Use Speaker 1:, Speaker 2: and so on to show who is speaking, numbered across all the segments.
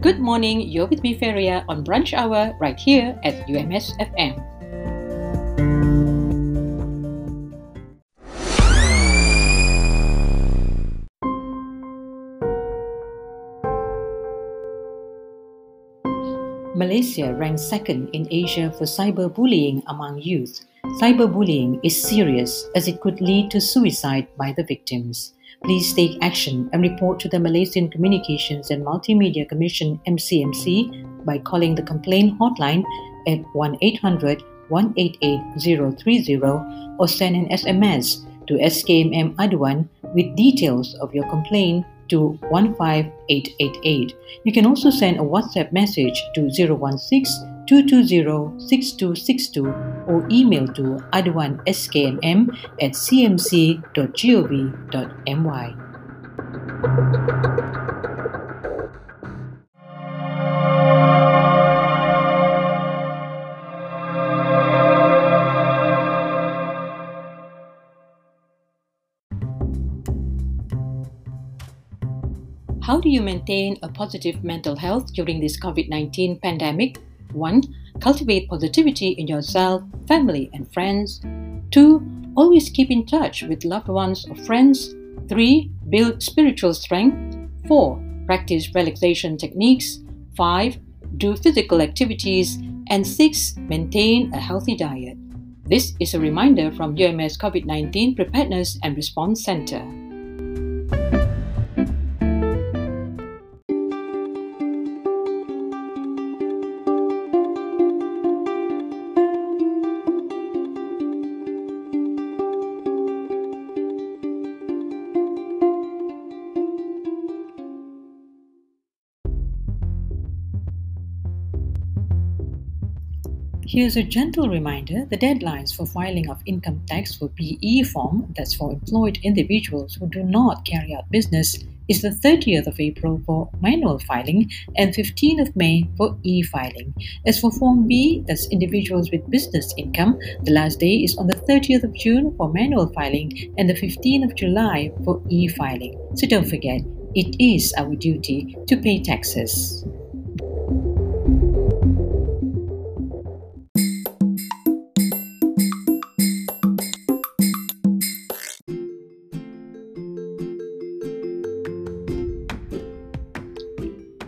Speaker 1: Good morning, you're with me, Feria, on Brunch Hour right here at UMS FM. Malaysia ranks second in Asia for cyberbullying among youth. Cyberbullying is serious as it could lead to suicide by the victims. Please take action and report to the Malaysian Communications and Multimedia Commission MCMC by calling the complaint hotline at 1-800 188 030 or send an SMS to SKMM Aduan with details of your complaint to 15888. You can also send a WhatsApp message to 016 220 6262 or email to aduanskmm at cmc.gov.my. How do you maintain a positive mental health during this COVID 19 pandemic? 1. Cultivate positivity in yourself, family, and friends. 2. Always keep in touch with loved ones or friends. 3. Build spiritual strength. 4. Practice relaxation techniques. 5. Do physical activities. And 6. Maintain a healthy diet. This is a reminder from UMS COVID 19 Preparedness and Response Center. Here's a gentle reminder the deadlines for filing of income tax for BE form, that's for employed individuals who do not carry out business, is the 30th of April for manual filing and 15th of May for e filing. As for Form B, that's individuals with business income, the last day is on the 30th of June for manual filing and the 15th of July for e filing. So don't forget, it is our duty to pay taxes.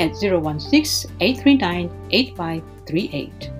Speaker 1: at 016 839 8538.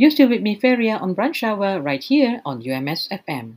Speaker 1: You're still with me, Feria, on Brunch Hour right here on UMS FM.